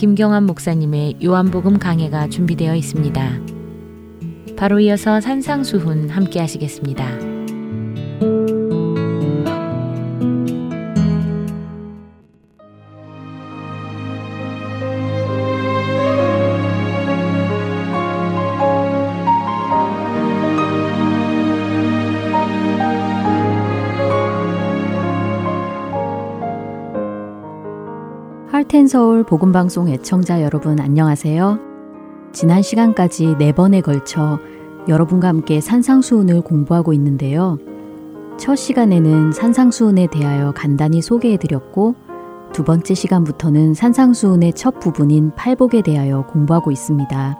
김경환 목사님의 요한복음 강해가 준비되어 있습니다. 바로 이어서 산상수훈 함께 하시겠습니다. 할텐 서울 복음방송 애청자 여러분 안녕하세요. 지난 시간까지 네 번에 걸쳐 여러분과 함께 산상수훈을 공부하고 있는데요. 첫 시간에는 산상수훈에 대하여 간단히 소개해 드렸고 두 번째 시간부터는 산상수훈의 첫 부분인 팔복에 대하여 공부하고 있습니다.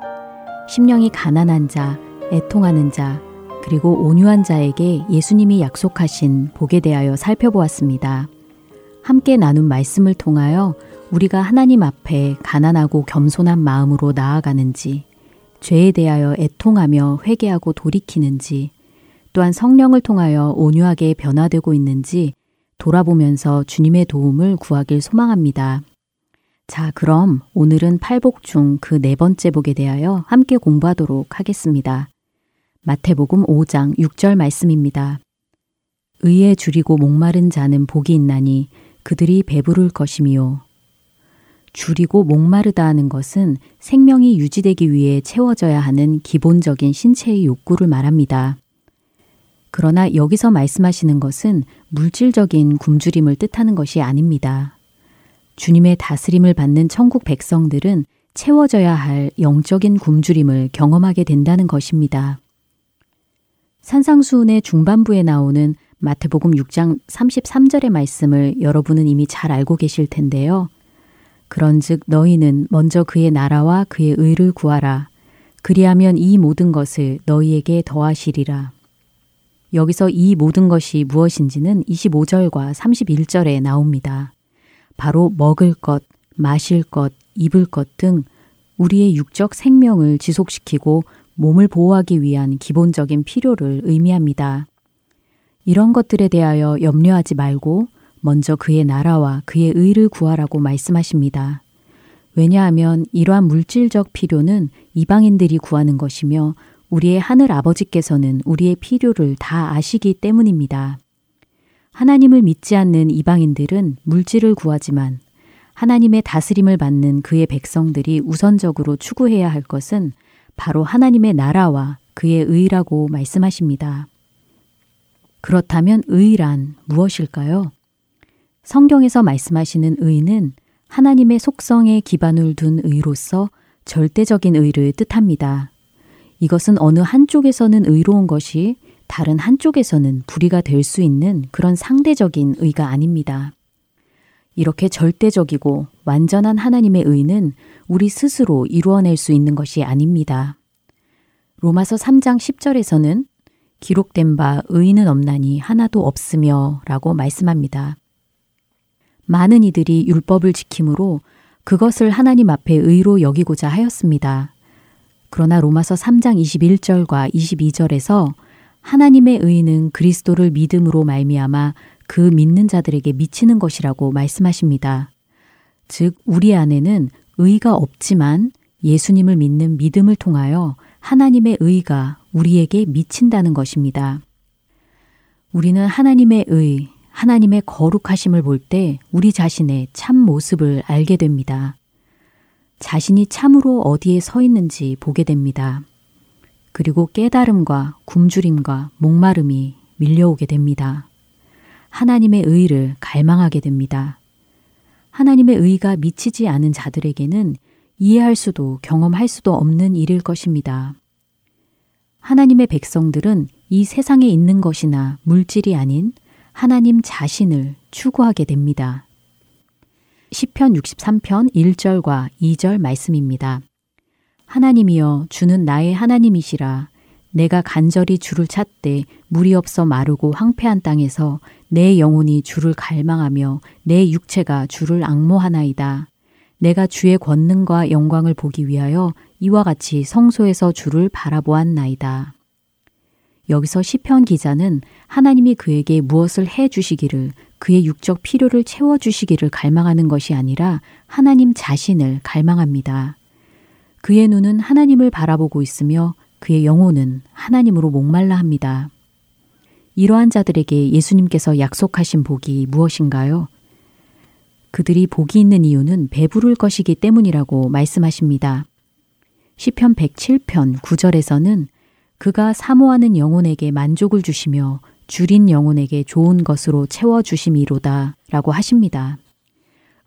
심령이 가난한 자, 애통하는 자, 그리고 온유한 자에게 예수님이 약속하신 복에 대하여 살펴보았습니다. 함께 나눈 말씀을 통하여 우리가 하나님 앞에 가난하고 겸손한 마음으로 나아가는지, 죄에 대하여 애통하며 회개하고 돌이키는지, 또한 성령을 통하여 온유하게 변화되고 있는지 돌아보면서 주님의 도움을 구하길 소망합니다. 자, 그럼 오늘은 팔복 중 그 네 번째 복에 대하여 함께 공부하도록 하겠습니다. 마태복음 5장 6절 말씀입니다. 의에 줄이고 목마른 자는 복이 있나니 그들이 배부를 것이미요. 줄이고 목마르다 하는 것은 생명이 유지되기 위해 채워져야 하는 기본적인 신체의 욕구를 말합니다. 그러나 여기서 말씀하시는 것은 물질적인 굶주림을 뜻하는 것이 아닙니다. 주님의 다스림을 받는 천국 백성들은 채워져야 할 영적인 굶주림을 경험하게 된다는 것입니다. 산상수훈의 중반부에 나오는 마태복음 6장 33절의 말씀을 여러분은 이미 잘 알고 계실 텐데요. 그런즉 너희는 먼저 그의 나라와 그의 의를 구하라. 그리하면 이 모든 것을 너희에게 더하시리라. 여기서 이 모든 것이 무엇인지는 25절과 31절에 나옵니다. 바로 먹을 것, 마실 것, 입을 것 등 우리의 육적 생명을 지속시키고 몸을 보호하기 위한 기본적인 필요를 의미합니다. 이런 것들에 대하여 염려하지 말고 먼저 그의 나라와 그의 의를 구하라고 말씀하십니다. 왜냐하면 이러한 물질적 필요는 이방인들이 구하는 것이며 우리의 하늘 아버지께서는 우리의 필요를 다 아시기 때문입니다. 하나님을 믿지 않는 이방인들은 물질을 구하지만 하나님의 다스림을 받는 그의 백성들이 우선적으로 추구해야 할 것은 바로 하나님의 나라와 그의 의라고 말씀하십니다. 그렇다면 의란 무엇일까요? 성경에서 말씀하시는 의는 하나님의 속성에 기반을 둔 의로서 절대적인 의를 뜻합니다. 이것은 어느 한쪽에서는 의로운 것이 다른 한쪽에서는 불의가 될 수 있는 그런 상대적인 의가 아닙니다. 이렇게 절대적이고 완전한 하나님의 의는 우리 스스로 이루어낼 수 있는 것이 아닙니다. 로마서 3장 10절에서는 기록된 바 의인은 없나니 하나도 없으며 라고 말씀합니다. 많은 이들이 율법을 지킴으로 그것을 하나님 앞에 의로 여기고자 하였습니다. 그러나 로마서 3장 21절과 22절에서 하나님의 의는 그리스도를 믿음으로 말미암아 그 믿는 자들에게 미치는 것이라고 말씀하십니다. 즉 우리 안에는 의가 없지만 예수님을 믿는 믿음을 통하여 하나님의 의가 우리에게 미친다는 것입니다. 우리는 하나님의 의, 하나님의 거룩하심을 볼 때 우리 자신의 참 모습을 알게 됩니다. 자신이 참으로 어디에 서 있는지 보게 됩니다. 그리고 깨달음과 굶주림과 목마름이 밀려오게 됩니다. 하나님의 의를 갈망하게 됩니다. 하나님의 의가 미치지 않은 자들에게는 이해할 수도 경험할 수도 없는 일일 것입니다. 하나님의 백성들은 이 세상에 있는 것이나 물질이 아닌 하나님 자신을 추구하게 됩니다. 시편 63편 1절과 2절 말씀입니다. 하나님이여 주는 나의 하나님이시라 내가 간절히 주를 찾되 물이 없어 마르고 황폐한 땅에서 내 영혼이 주를 갈망하며 내 육체가 주를 악모하나이다. 내가 주의 권능과 영광을 보기 위하여 이와 같이 성소에서 주를 바라보았나이다. 여기서 시편 기자는 하나님이 그에게 무엇을 해 주시기를 그의 육적 필요를 채워 주시기를 갈망하는 것이 아니라 하나님 자신을 갈망합니다. 그의 눈은 하나님을 바라보고 있으며 그의 영혼은 하나님으로 목말라 합니다. 이러한 자들에게 예수님께서 약속하신 복이 무엇인가요? 그들이 복이 있는 이유는 배부를 것이기 때문이라고 말씀하십니다. 시편 107편 9절에서는 그가 사모하는 영혼에게 만족을 주시며 줄인 영혼에게 좋은 것으로 채워 주심이로다 라고 하십니다.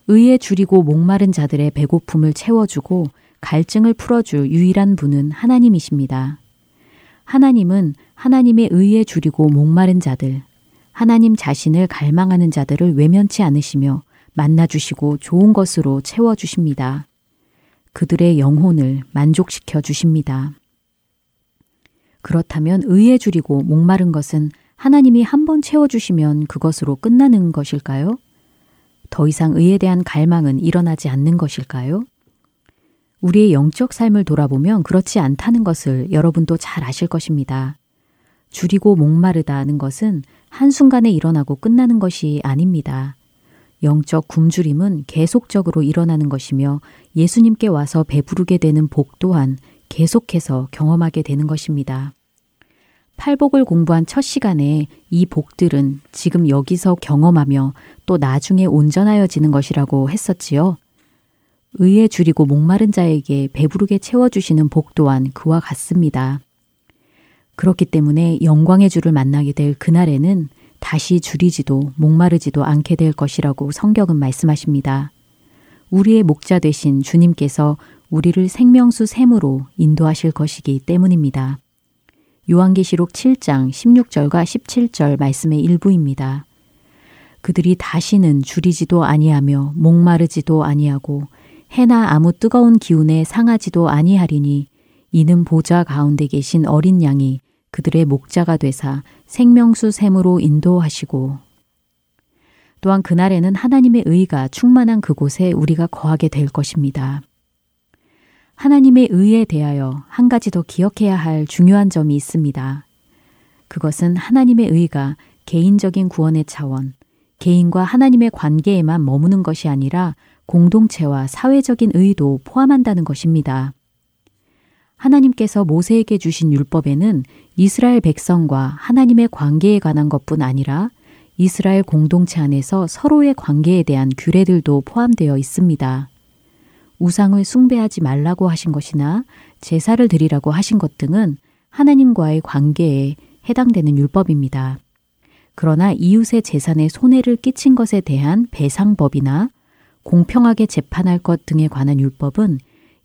의에 줄이고 목마른 자들의 배고픔을 채워주고 갈증을 풀어줄 유일한 분은 하나님이십니다. 하나님은 하나님의 의에 줄이고 목마른 자들, 하나님 자신을 갈망하는 자들을 외면치 않으시며 만나주시고 좋은 것으로 채워주십니다. 그들의 영혼을 만족시켜 주십니다. 그렇다면 의에 줄이고 목마른 것은 하나님이 한 번 채워주시면 그것으로 끝나는 것일까요? 더 이상 의에 대한 갈망은 일어나지 않는 것일까요? 우리의 영적 삶을 돌아보면 그렇지 않다는 것을 여러분도 잘 아실 것입니다. 줄이고 목마르다는 것은 한순간에 일어나고 끝나는 것이 아닙니다. 영적 굶주림은 계속적으로 일어나는 것이며 예수님께 와서 배부르게 되는 복 또한 계속해서 경험하게 되는 것입니다. 팔복을 공부한 첫 시간에 이 복들은 지금 여기서 경험하며 또 나중에 온전하여지는 것이라고 했었지요. 의에 줄이고 목마른 자에게 배부르게 채워주시는 복 또한 그와 같습니다. 그렇기 때문에 영광의 주를 만나게 될 그날에는 다시 줄이지도 목마르지도 않게 될 것이라고 성경은 말씀하십니다. 우리의 목자 되신 주님께서 우리를 생명수 샘으로 인도하실 것이기 때문입니다. 요한계시록 7장 16절과 17절 말씀의 일부입니다. 그들이 다시는 줄이지도 아니하며 목마르지도 아니하고 해나 아무 뜨거운 기운에 상하지도 아니하리니 이는 보좌 가운데 계신 어린 양이 그들의 목자가 되사 생명수 샘으로 인도하시고 또한 그날에는 하나님의 의가 충만한 그곳에 우리가 거하게 될 것입니다. 하나님의 의에 대하여 한 가지 더 기억해야 할 중요한 점이 있습니다. 그것은 하나님의 의가 개인적인 구원의 차원, 개인과 하나님의 관계에만 머무는 것이 아니라 공동체와 사회적인 의도 포함한다는 것입니다. 하나님께서 모세에게 주신 율법에는 이스라엘 백성과 하나님의 관계에 관한 것뿐 아니라 이스라엘 공동체 안에서 서로의 관계에 대한 규례들도 포함되어 있습니다. 우상을 숭배하지 말라고 하신 것이나 제사를 드리라고 하신 것 등은 하나님과의 관계에 해당되는 율법입니다. 그러나 이웃의 재산에 손해를 끼친 것에 대한 배상법이나 공평하게 재판할 것 등에 관한 율법은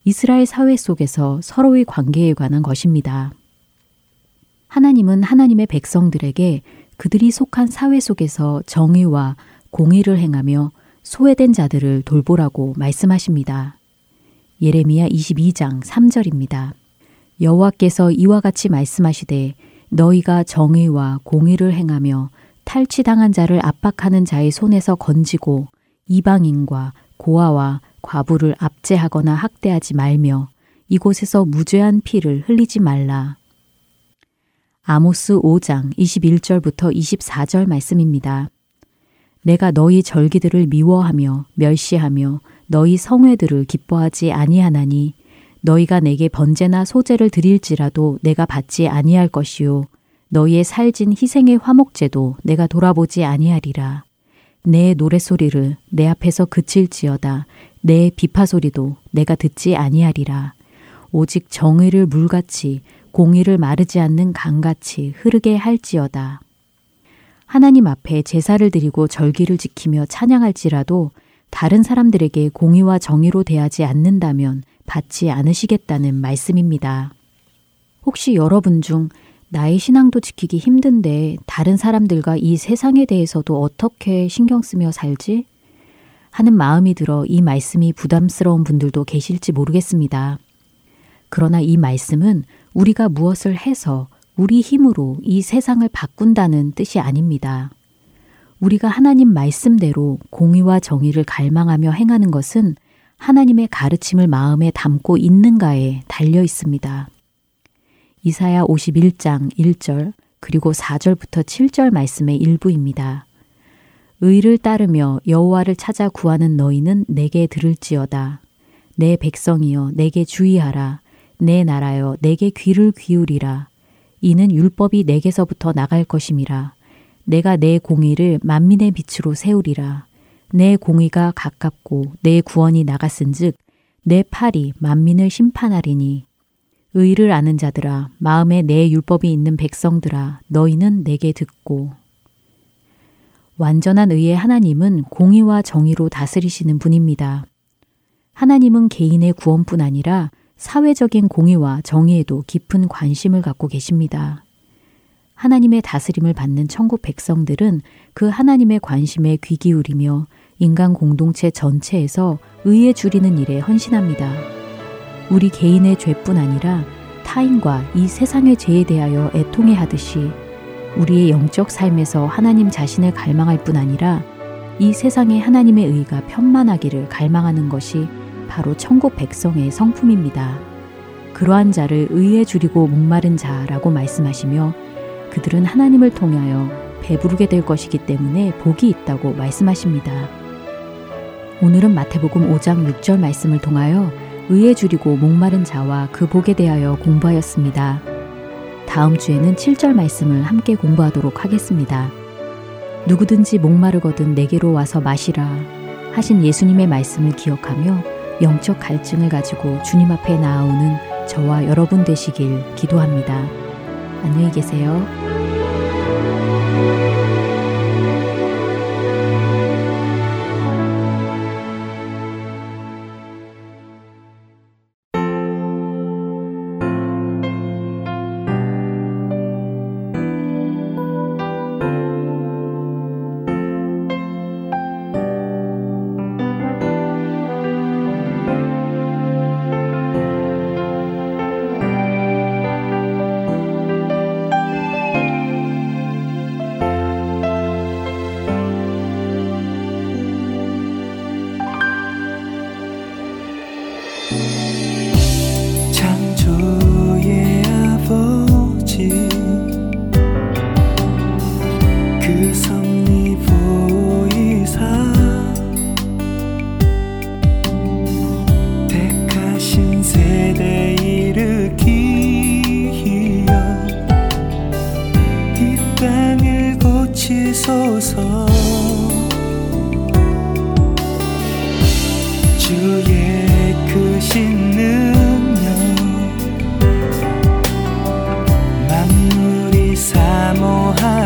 이스라엘 사회 속에서 서로의 관계에 관한 것입니다. 하나님은 하나님의 백성들에게 그들이 속한 사회 속에서 정의와 공의를 행하며 소외된 자들을 돌보라고 말씀하십니다. 예레미야 22장 3절입니다. 여호와께서 이와 같이 말씀하시되 너희가 정의와 공의를 행하며 탈취당한 자를 압박하는 자의 손에서 건지고 이방인과 고아와 과부를 압제하거나 학대하지 말며 이곳에서 무죄한 피를 흘리지 말라. 아모스 5장 21절부터 24절 말씀입니다. 내가 너희 절기들을 미워하며 멸시하며 너희 성회들을 기뻐하지 아니하나니 너희가 내게 번제나 소제를 드릴지라도 내가 받지 아니할 것이요 너희의 살진 희생의 화목제도 내가 돌아보지 아니하리라. 내 노랫소리를 내 앞에서 그칠지어다. 내 비파 소리도 내가 듣지 아니하리라. 오직 정의를 물같이 공의를 마르지 않는 강같이 흐르게 할지어다. 하나님 앞에 제사를 드리고 절기를 지키며 찬양할지라도 다른 사람들에게 공의와 정의로 대하지 않는다면 받지 않으시겠다는 말씀입니다. 혹시 여러분 중 나의 신앙도 지키기 힘든데 다른 사람들과 이 세상에 대해서도 어떻게 신경 쓰며 살지? 하는 마음이 들어 이 말씀이 부담스러운 분들도 계실지 모르겠습니다. 그러나 이 말씀은 우리가 무엇을 해서 우리 힘으로 이 세상을 바꾼다는 뜻이 아닙니다. 우리가 하나님 말씀대로 공의와 정의를 갈망하며 행하는 것은 하나님의 가르침을 마음에 담고 있는가에 달려 있습니다. 이사야 51장 1절 그리고 4절부터 7절 말씀의 일부입니다. 의를 따르며 여호와를 찾아 구하는 너희는 내게 들을지어다. 내 백성이여 내게 주의하라. 내 나라여 내게 귀를 기울이라. 이는 율법이 내게서부터 나갈 것임이라. 내가 내 공의를 만민의 빛으로 세우리라. 내 공의가 가깝고 내 구원이 나갔은즉 내 팔이 만민을 심판하리니 의를 아는 자들아 마음에 내 율법이 있는 백성들아 너희는 내게 듣고 완전한 의의 하나님은 공의와 정의로 다스리시는 분입니다. 하나님은 개인의 구원뿐 아니라 사회적인 공의와 정의에도 깊은 관심을 갖고 계십니다. 하나님의 다스림을 받는 천국 백성들은 그 하나님의 관심에 귀 기울이며 인간 공동체 전체에서 의에 줄이는 일에 헌신합니다. 우리 개인의 죄뿐 아니라 타인과 이 세상의 죄에 대하여 애통해 하듯이 우리의 영적 삶에서 하나님 자신을 갈망할 뿐 아니라 이 세상에 하나님의 의가 편만하기를 갈망하는 것이 바로 천국 백성의 성품입니다. 그러한 자를 의에 줄이고 목마른 자라고 말씀하시며 그들은 하나님을 통하여 배부르게 될 것이기 때문에 복이 있다고 말씀하십니다. 오늘은 마태복음 5장 6절 말씀을 통하여 의에 줄이고 목마른 자와 그 복에 대하여 공부하였습니다. 다음 주에는 7절 말씀을 함께 공부하도록 하겠습니다. 누구든지 목마르거든 내게로 와서 마시라 하신 예수님의 말씀을 기억하며 영적 갈증을 가지고 주님 앞에 나아오는 저와 여러분 되시길 기도합니다. 안녕히 계세요.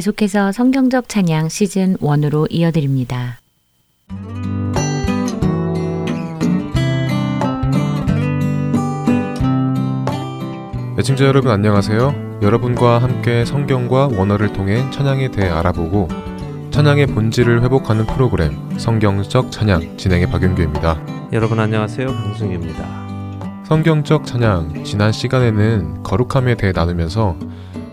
계속해서 성경적 찬양 시즌 1으로 이어드립니다. 애청자 여러분 안녕하세요. 여러분과 함께 성경과 원어를 통해 찬양에 대해 알아보고 찬양의 본질을 회복하는 프로그램 성경적 찬양 진행의 박윤규입니다. 여러분 안녕하세요. 강승규입니다. 성경적 찬양 지난 시간에는 거룩함에 대해 나누면서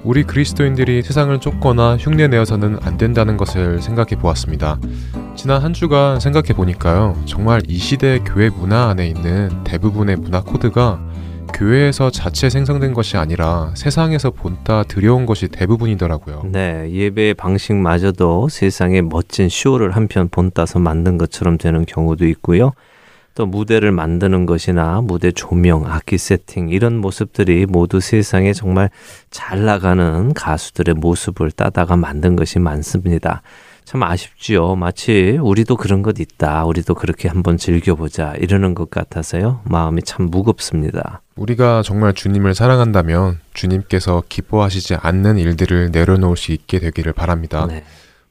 우리 그리스도인들이 세상을 쫓거나 흉내내어서는 안 된다는 것을 생각해 보았습니다. 지난 한 주간 생각해 보니까요. 정말 이 시대 교회 문화 안에 있는 대부분의 문화 코드가 교회에서 자체 생성된 것이 아니라 세상에서 본따 들여온 것이 대부분이더라고요. 네, 예배의 방식마저도 세상에 멋진 쇼를 한편 본따서 만든 것처럼 되는 경우도 있고요. 또 무대를 만드는 것이나 무대 조명, 악기 세팅 이런 모습들이 모두 세상에 정말 잘 나가는 가수들의 모습을 따다가 만든 것이 많습니다. 참 아쉽지요. 마치 우리도 그런 것 있다. 우리도 그렇게 한번 즐겨보자. 이러는 것 같아서요. 마음이 참 무겁습니다. 우리가 정말 주님을 사랑한다면 주님께서 기뻐하시지 않는 일들을 내려놓을 수 있게 되기를 바랍니다. 네.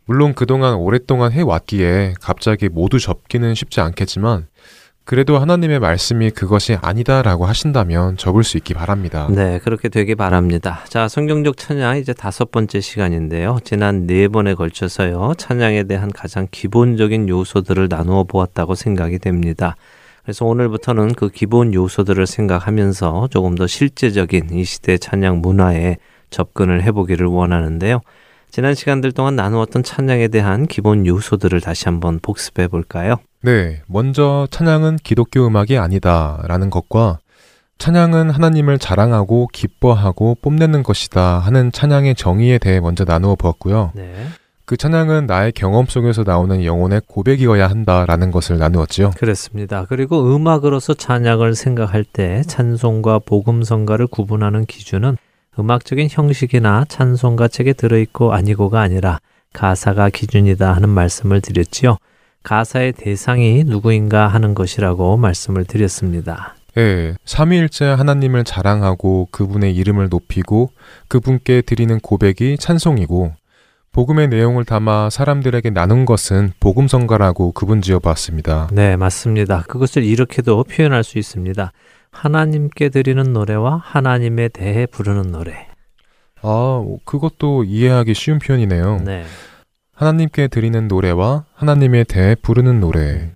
물론 그동안 오랫동안 해왔기에 갑자기 모두 접기는 쉽지 않겠지만 그래도 하나님의 말씀이 그것이 아니다라고 하신다면 접을 수 있기 바랍니다. 네, 그렇게 되기 바랍니다. 자, 성경적 찬양 이제 다섯 번째 시간인데요. 지난 네 번에 걸쳐서요. 찬양에 대한 가장 기본적인 요소들을 나누어 보았다고 생각이 됩니다. 그래서 오늘부터는 그 기본 요소들을 생각하면서 조금 더 실제적인 이 시대 찬양 문화에 접근을 해보기를 원하는데요. 지난 시간들 동안 나누었던 찬양에 대한 기본 요소들을 다시 한번 복습해 볼까요? 네, 먼저 찬양은 기독교 음악이 아니다 라는 것과 찬양은 하나님을 자랑하고 기뻐하고 뽐내는 것이다 하는 찬양의 정의에 대해 먼저 나누어 보았고요. 네. 그 찬양은 나의 경험 속에서 나오는 영혼의 고백이어야 한다라는 것을 나누었지요. 그렇습니다. 그리고 음악으로서 찬양을 생각할 때 찬송과 복음성가를 구분하는 기준은 음악적인 형식이나 찬송가 책에 들어있고 아니고가 아니라 가사가 기준이다 하는 말씀을 드렸지요. 가사의 대상이 누구인가 하는 것이라고 말씀을 드렸습니다. 예, 삼위일체 하나님을 자랑하고 그분의 이름을 높이고 그분께 드리는 고백이 찬송이고 복음의 내용을 담아 사람들에게 나눈 것은 복음성가라고 그분 지어봤습니다. 네, 맞습니다. 그것을 이렇게도 표현할 수 있습니다. 하나님께 드리는 노래와 하나님에 대해 부르는 노래. 아, 그것도 이해하기 쉬운 표현이네요. 네. 하나님께 드리는 노래와 하나님에 대해 부르는 노래.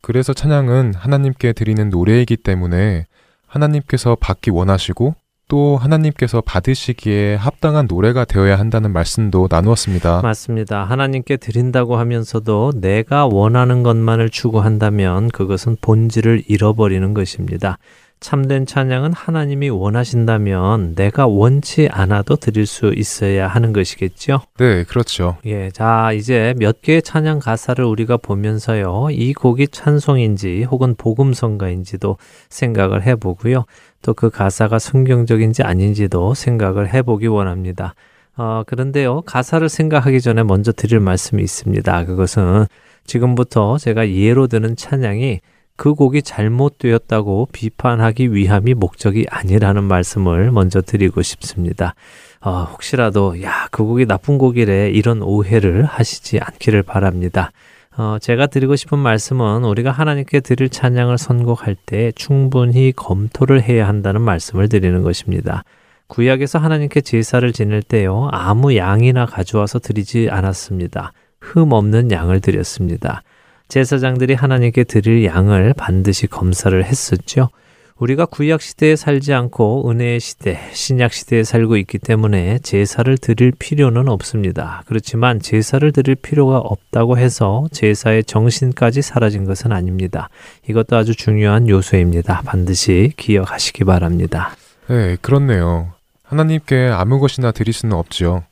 그래서 찬양은 하나님께 드리는 노래이기 때문에 하나님께서 받기 원하시고 또 하나님께서 받으시기에 합당한 노래가 되어야 한다는 말씀도 나누었습니다. 맞습니다. 하나님께 드린다고 하면서도 내가 원하는 것만을 추구한다면 그것은 본질을 잃어버리는 것입니다. 참된 찬양은 하나님이 원하신다면 내가 원치 않아도 드릴 수 있어야 하는 것이겠죠. 네, 그렇죠. 예, 자, 이제 몇 개의 찬양 가사를 우리가 보면서요, 이 곡이 찬송인지 혹은 복음성가인지도 생각을 해 보고요. 또 그 가사가 성경적인지 아닌지도 생각을 해 보기 원합니다. 어, 그런데요, 가사를 생각하기 전에 먼저 드릴 말씀이 있습니다. 그것은 지금부터 제가 예로 드는 찬양이 그 곡이 잘못되었다고 비판하기 위함이 목적이 아니라는 말씀을 먼저 드리고 싶습니다. 어, 혹시라도 야, 그 곡이 나쁜 곡이래 이런 오해를 하시지 않기를 바랍니다. 어, 제가 드리고 싶은 말씀은 우리가 하나님께 드릴 찬양을 선곡할 때 충분히 검토를 해야 한다는 말씀을 드리는 것입니다. 구약에서 하나님께 제사를 지낼 때요, 아무 양이나 가져와서 드리지 않았습니다. 흠 없는 양을 드렸습니다. 제사장들이 하나님께 드릴 양을 반드시 검사를 했었죠. 우리가 구약 시대에 살지 않고 은혜의 시대, 신약 시대에 살고 있기 때문에 제사를 드릴 필요는 없습니다. 그렇지만 제사를 드릴 필요가 없다고 해서 제사의 정신까지 사라진 것은 아닙니다. 이것도 아주 중요한 요소입니다. 반드시 기억하시기 바랍니다. 네, 그렇네요. 하나님께 아무 것이나 드릴 수는 없죠.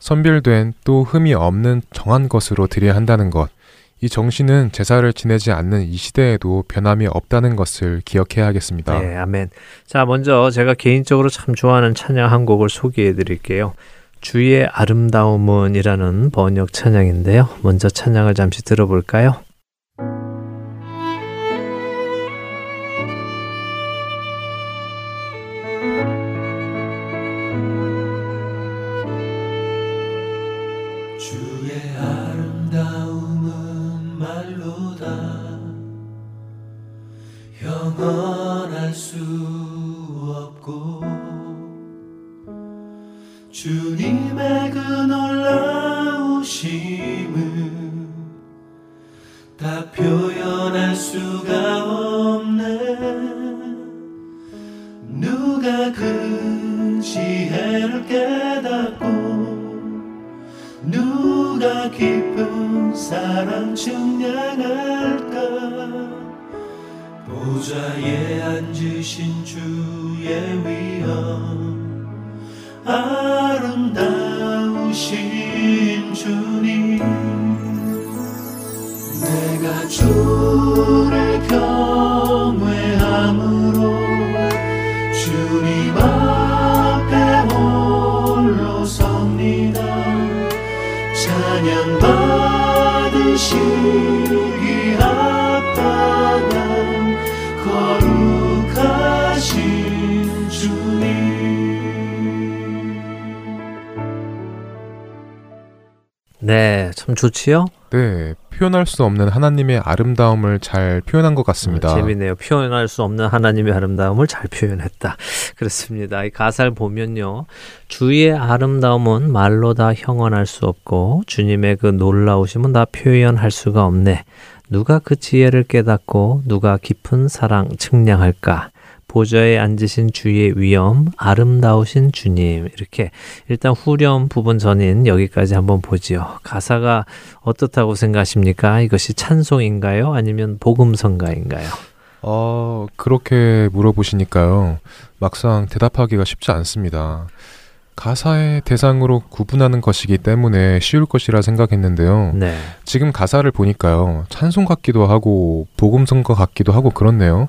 선별된 또 흠이 없는 정한 것으로 드려야 한다는 것. 이 정신은 제사를 지내지 않는 이 시대에도 변함이 없다는 것을 기억해야겠습니다. 네, 아멘. 자, 먼저 제가 개인적으로 참 좋아하는 찬양 한 곡을 소개해 드릴게요. 주의 아름다움은이라는 번역 찬양인데요. 먼저 찬양을 잠시 들어볼까요? 주님의 그 놀라우심은 다 표현할 수가 없네. 누가 그 지혜를 깨닫고 누가 깊은 사랑 증량 보좌에 앉으신 주의 참 좋지요? 네, 표현할 수 없는 하나님의 아름다움을 잘 표현한 것 같습니다. 어, 재미네요. 표현할 수 없는 하나님의 아름다움을 잘 표현했다. 그렇습니다. 이 가사를 보면요. 주의 아름다움은 말로 다 형언할 수 없고 주님의 그 놀라우심은 다 표현할 수가 없네. 누가 그 지혜를 깨닫고 누가 깊은 사랑 측량할까? 보좌에 앉으신 주의 위엄, 아름다우신 주님. 이렇게 일단 후렴 부분 전인 여기까지 한번 보지요. 가사가 어떻다고 생각하십니까? 이것이 찬송인가요? 아니면 복음성가인가요? 어, 그렇게 물어보시니까요. 막상 대답하기가 쉽지 않습니다. 가사의 대상으로 구분하는 것이기 때문에 쉬울 것이라 생각했는데요. 네. 지금 가사를 보니까요. 찬송 같기도 하고 복음성가 같기도 하고 그렇네요.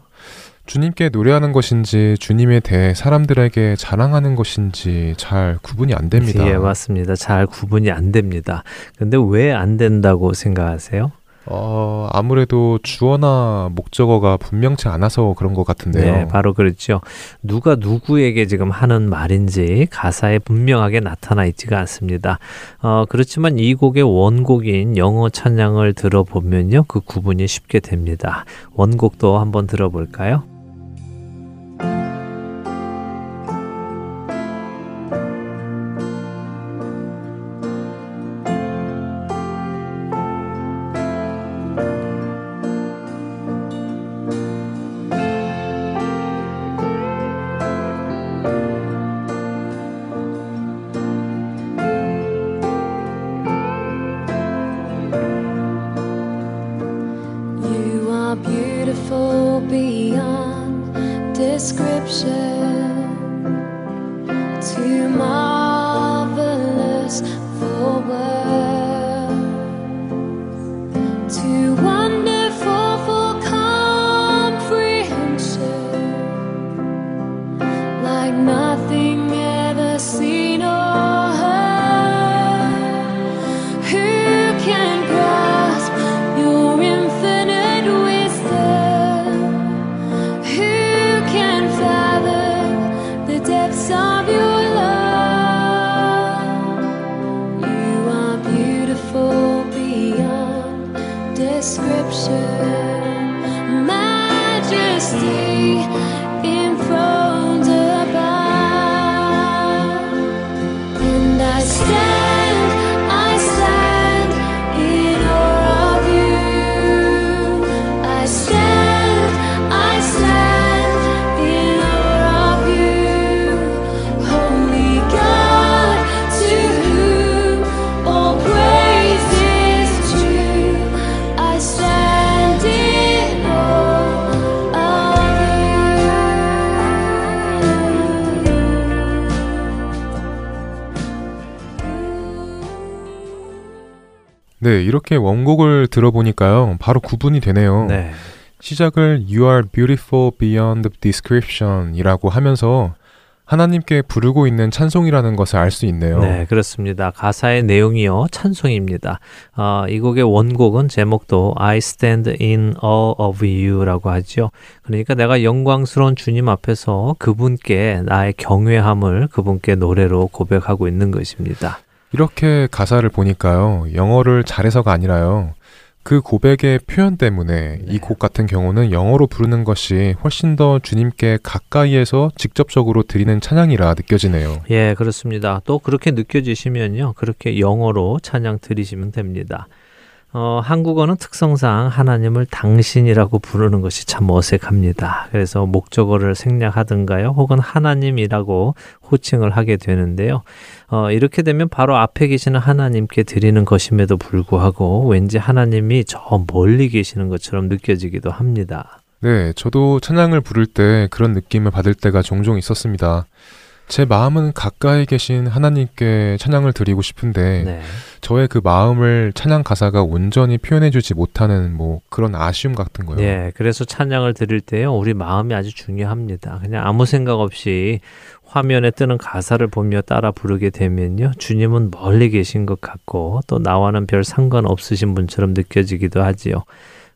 주님께 노래하는 것인지 주님에 대해 사람들에게 자랑하는 것인지 잘 구분이 안 됩니다. 예, 맞습니다. 잘 구분이 안 됩니다. 근데 왜 안 된다고 생각하세요? 어, 아무래도 주어나 목적어가 분명치 않아서 그런 것 같은데요. 네, 바로 그렇죠. 누가 누구에게 지금 하는 말인지 가사에 분명하게 나타나 있지가 않습니다. 어, 그렇지만 이 곡의 원곡인 영어 찬양을 들어보면요. 그 구분이 쉽게 됩니다. 원곡도 한번 들어볼까요? 이렇게 원곡을 들어보니까요. 바로 구분이 되네요. 네. 시작을 You are beautiful beyond description 이라고 하면서 하나님께 부르고 있는 찬송이라는 것을 알 수 있네요. 네, 그렇습니다. 가사의 내용이요, 찬송입니다. 어, 이 곡의 원곡은 제목도 I stand in awe of you라고 하죠. 그러니까 내가 영광스러운 주님 앞에서 그분께 나의 경외함을 그분께 노래로 고백하고 있는 것입니다. 이렇게 가사를 보니까요. 영어를 잘해서가 아니라요. 그 고백의 표현 때문에 네. 이곡 같은 경우는 영어로 부르는 것이 훨씬 더 주님께 가까이에서 직접적으로 드리는 찬양이라 느껴지네요. 예, 그렇습니다. 또 그렇게 느껴지시면요. 그렇게 영어로 찬양 드리시면 됩니다. 어, 한국어는 특성상 하나님을 당신이라고 부르는 것이 참 어색합니다. 그래서 목적어를 생략하든가요, 혹은 하나님이라고 호칭을 하게 되는데요. 어, 이렇게 되면 바로 앞에 계시는 하나님께 드리는 것임에도 불구하고 왠지 하나님이 저 멀리 계시는 것처럼 느껴지기도 합니다. 네, 저도 찬양을 부를 때 그런 느낌을 받을 때가 종종 있었습니다. 제 마음은 가까이 계신 하나님께 찬양을 드리고 싶은데 네. 저의 그 마음을 찬양 가사가 온전히 표현해주지 못하는 뭐 그런 아쉬움 같은 거요. 예, 그래서 찬양을 드릴 때요, 우리 마음이 아주 중요합니다. 그냥 아무 생각 없이 화면에 뜨는 가사를 보며 따라 부르게 되면요, 주님은 멀리 계신 것 같고, 또 나와는 별 상관 없으신 분처럼 느껴지기도 하지요.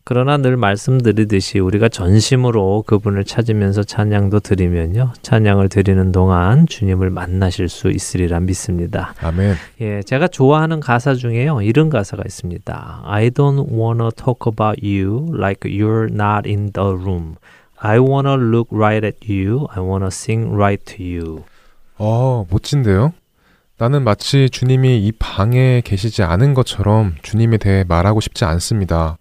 그러나 늘 말씀드리듯이 우리가 전심으로 그분을 찾으면서 찬양도 드리면요, 찬양을 드리는 동안 주님을 만나실 수 있으리라 믿습니다. 아멘. 예, 제가 좋아하는 가사 중에요. 이런 가사가 있습니다. I don't wanna talk about you like you're not in the room. I wanna look right at you. I wanna sing right to you. 어, 멋진데요? 나는 마치 주님이 이 방에 계시지 않은 것처럼 주님에 대해 말하고 싶지 않습니다.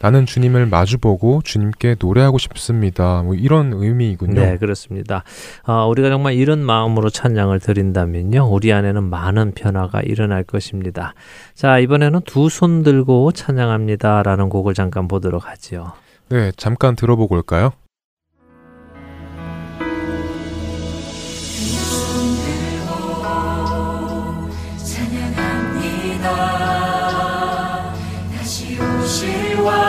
나는 주님을 마주보고 주님께 노래하고 싶습니다. 뭐 이런 의미이군요. 네, 그렇습니다. 아, 우리가 정말 이런 마음으로 찬양을 드린다면요. 우리 안에는 많은 변화가 일어날 것입니다. 자, 이번에는 두 손 들고 찬양합니다. 라는 곡을 잠깐 보도록 하지요. 네, 잠깐 들어보고 올까요? 찬양합니다 다시 오실 왕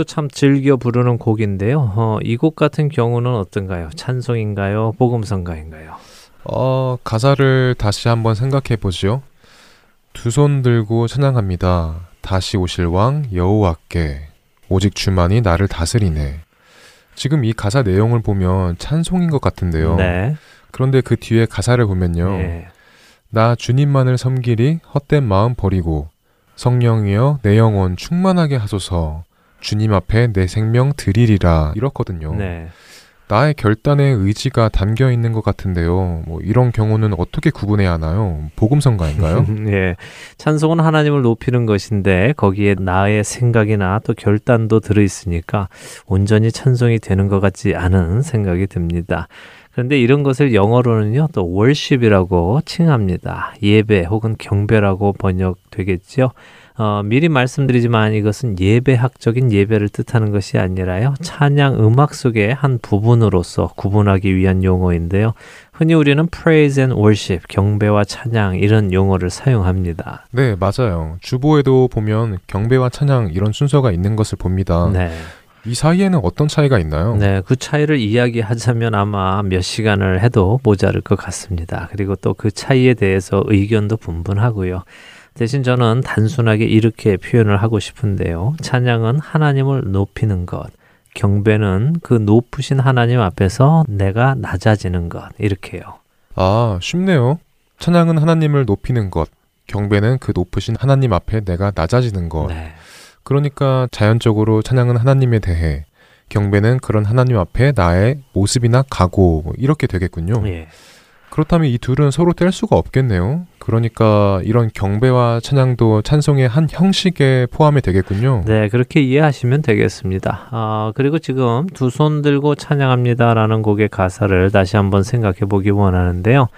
네, 이 곡도 참 즐겨 부르는 곡인데요. 어, 이곡 같은 경우는 어떤가요? 찬송인가요? 복음성가인가요? 어, 가사를 다시 한번 생각해 보지요. 두 손 들고 찬양합니다. 다시 오실 왕 여호와께 오직 주만이 나를 다스리네. 지금 이 가사 내용을 보면 찬송인 것 같은데요. 네. 그런데 그 뒤에 가사를 보면요. 예. 나 주님만을 섬기리 헛된 마음 버리고 성령이여 내 영혼 충만하게 하소서 주님 앞에 내 생명 드리리라 이렇거든요. 네. 나의 결단에 의지가 담겨 있는 것 같은데요. 뭐 이런 경우는 어떻게 구분해야 하나요? 복음성가인가요? 예. 찬송은 하나님을 높이는 것인데 거기에 나의 생각이나 또 결단도 들어 있으니까 온전히 찬송이 되는 것 같지 않은 생각이 듭니다. 그런데 이런 것을 영어로는요, 또 worship이라고 칭합니다. 예배 혹은 경배라고 번역되겠죠. 어, 미리 말씀드리지만 이것은 예배학적인 예배를 뜻하는 것이 아니라요. 찬양 음악 속의 한 부분으로서 구분하기 위한 용어인데요. 흔히 우리는 praise and worship, 경배와 찬양 이런 용어를 사용합니다. 네, 맞아요. 주보에도 보면 경배와 찬양 이런 순서가 있는 것을 봅니다. 네. 이 사이에는 어떤 차이가 있나요? 네, 그 차이를 이야기하자면 아마 몇 시간을 해도 모자랄 것 같습니다. 그리고 또 그 차이에 대해서 의견도 분분하고요. 대신 저는 단순하게 이렇게 표현을 하고 싶은데요. 찬양은 하나님을 높이는 것, 경배는 그 높으신 하나님 앞에서 내가 낮아지는 것, 이렇게요. 아, 쉽네요. 찬양은 하나님을 높이는 것, 경배는 그 높으신 하나님 앞에 내가 낮아지는 것. 네. 그러니까 자연적으로 찬양은 하나님에 대해, 경배는 그런 하나님 앞에 나의 모습이나 각오 뭐 이렇게 되겠군요. 예. 그렇다면 이 둘은 서로 뗄 수가 없겠네요. 그러니까 이런 경배와 찬양도 찬송의 한 형식에 포함이 되겠군요. 네, 그렇게 이해하시면 되겠습니다. 아, 그리고 지금 두 손 들고 찬양합니다라는 곡의 가사를 다시 한번 생각해 보기 원하는데요.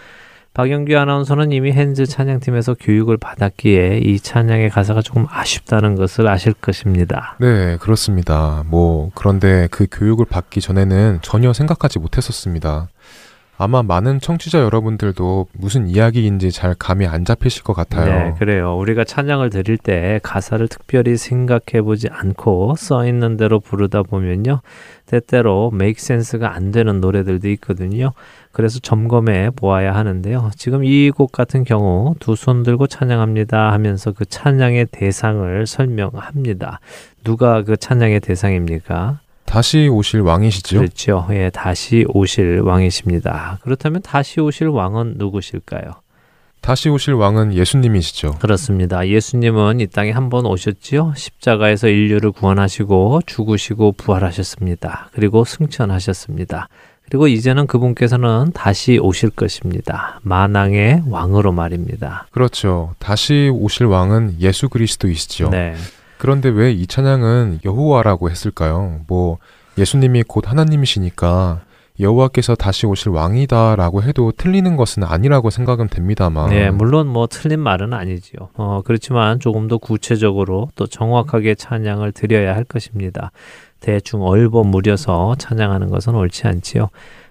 박영규 아나운서는 이미 핸즈 찬양팀에서 교육을 받았기에 이 찬양의 가사가 조금 아쉽다는 것을 아실 것입니다. 네, 그렇습니다. 뭐 그런데 그 교육을 받기 전에는 전혀 생각하지 못했었습니다. 아마 많은 청취자 여러분들도 무슨 이야기인지 잘 감이 안 잡히실 것 같아요. 네, 그래요. 우리가 찬양을 드릴 때 가사를 특별히 생각해 보지 않고 써 있는 대로 부르다 보면요. 때때로 make sense가 안 되는 노래들도 있거든요. 그래서 점검해 보아야 하는데요. 지금 이 곡 같은 경우 두 손 들고 찬양합니다 하면서 그 찬양의 대상을 설명합니다. 누가 그 찬양의 대상입니까? 다시 오실 왕이시죠? 그렇죠. 예, 다시 오실 왕이십니다. 그렇다면 다시 오실 왕은 누구실까요? 다시 오실 왕은 예수님이시죠. 그렇습니다. 예수님은 이 땅에 한 번 오셨지요. 십자가에서 인류를 구원하시고 죽으시고 부활하셨습니다. 그리고 승천하셨습니다. 그리고 이제는 그분께서는 다시 오실 것입니다. 만왕의 왕으로 말입니다. 그렇죠. 다시 오실 왕은 예수 그리스도이시죠. 네. 그런데 왜 이 찬양은 여호와라고 했을까요? 뭐 예수님이 곧 하나님이시니까 여호와께서 다시 오실 왕이다라고 해도 틀리는 것은 아니라고 생각은 됩니다만. 네, 물론 뭐 틀린 말은 아니지요. 어, 그렇지만 조금 더 구체적으로 또 정확하게 찬양을 드려야 할 것입니다. 대충 얼버무려서 찬양하는 것은 옳지 않지요.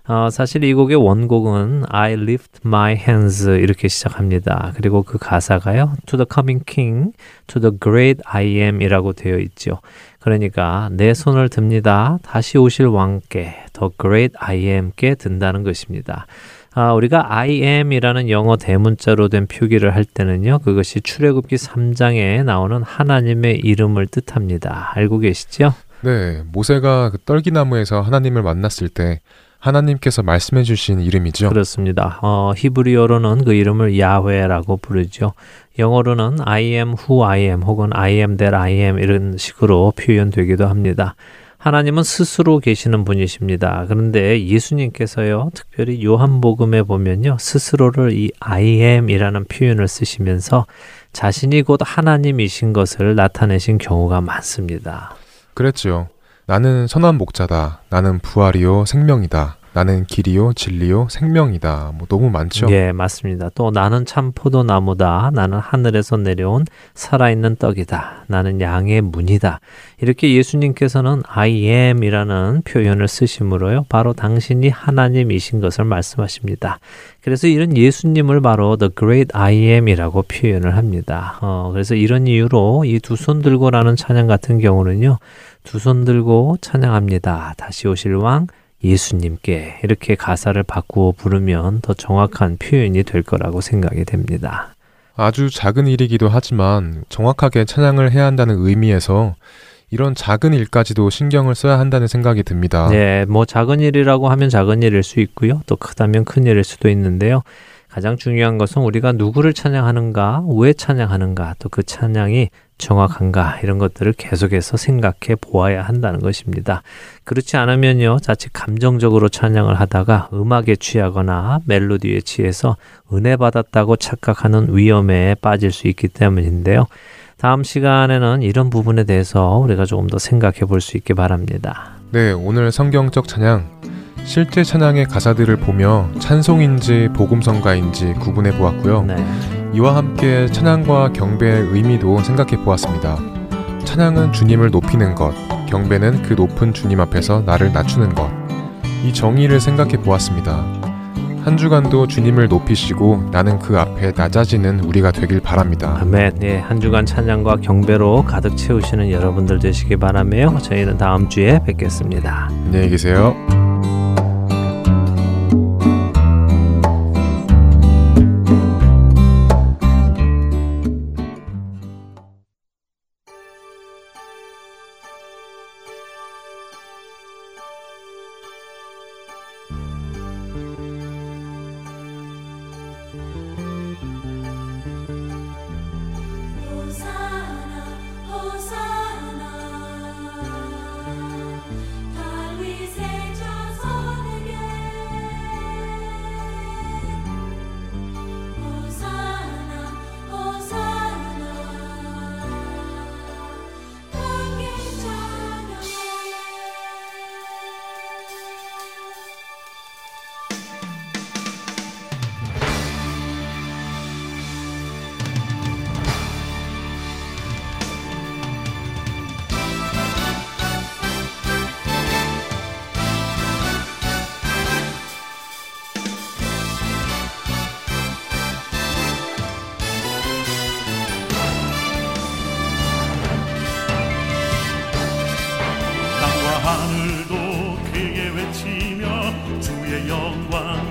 어, 사실 이 곡의 원곡은 I lift my hands 이렇게 시작합니다. 그리고 그 가사가요. To the coming king, to the great I am 이라고 되어 있죠. 그러니까 내 손을 듭니다. 다시 오실 왕께, the great I am께 든다는 것입니다. 아, 우리가 I am이라는 영어 대문자로 된 표기를 할 때는요. 그것이 출애굽기 3장에 나오는 하나님의 이름을 뜻합니다. 알고 계시죠? 네, 모세가 그 떨기나무에서 하나님을 만났을 때 하나님께서 말씀해 주신 이름이죠. 그렇습니다. 어, 히브리어로는 그 이름을 야훼라고 부르죠. 영어로는 I am who I am 혹은 I am that I am 이런 식으로 표현되기도 합니다. 하나님은 스스로 계시는 분이십니다. 그런데 예수님께서요, 특별히 요한복음에 보면요, 스스로를 이 I am이라는 표현을 쓰시면서 자신이 곧 하나님이신 것을 나타내신 경우가 많습니다. 그랬죠. 나는 선한 목자다. 나는 부활이요 생명이다. 나는 길이요 진리요 생명이다. 뭐 너무 많죠. 예, 맞습니다. 또 나는 참 포도나무다. 나는 하늘에서 내려온 살아있는 떡이다. 나는 양의 문이다. 이렇게 예수님께서는 I am이라는 표현을 쓰심으로요. 바로 당신이 하나님이신 것을 말씀하십니다. 그래서 이런 예수님을 바로 The Great I Am이라고 표현을 합니다. 어, 그래서 이런 이유로 이 두 손 들고라는 찬양 같은 경우는요. 두 손 들고 찬양합니다. 다시 오실 왕 예수님께 이렇게 가사를 바꾸어 부르면 더 정확한 표현이 될 거라고 생각이 됩니다. 아주 작은 일이기도 하지만 정확하게 찬양을 해야 한다는 의미에서 이런 작은 일까지도 신경을 써야 한다는 생각이 듭니다. 네, 뭐 작은 일이라고 하면 작은 일일 수 있고요. 또 크다면 큰 일일 수도 있는데요. 가장 중요한 것은 우리가 누구를 찬양하는가, 왜 찬양하는가, 또 그 찬양이 정확한가 이런 것들을 계속해서 생각해 보아야 한다는 것입니다. 그렇지 않으면요, 자칫 감정적으로 찬양을 하다가 음악에 취하거나 멜로디에 취해서 은혜 받았다고 착각하는 위험에 빠질 수 있기 때문인데요. 다음 시간에는 이런 부분에 대해서 우리가 조금 더 생각해 볼 수 있게 바랍니다. 네, 오늘 성경적 찬양 실제 찬양의 가사들을 보며 찬송인지 복음성가인지 구분해 보았고요. 네. 이와 함께 찬양과 경배의 의미도 생각해 보았습니다. 찬양은 주님을 높이는 것, 경배는 그 높은 주님 앞에서 나를 낮추는 것. 이 정의를 생각해 보았습니다. 한 주간도 주님을 높이시고 나는 그 앞에 낮아지는 우리가 되길 바랍니다. 아멘. 네, 한 주간 찬양과 경배로 가득 채우시는 여러분들 되시기 바라며 저희는 다음 주에 뵙겠습니다. 안녕히 계세요. 주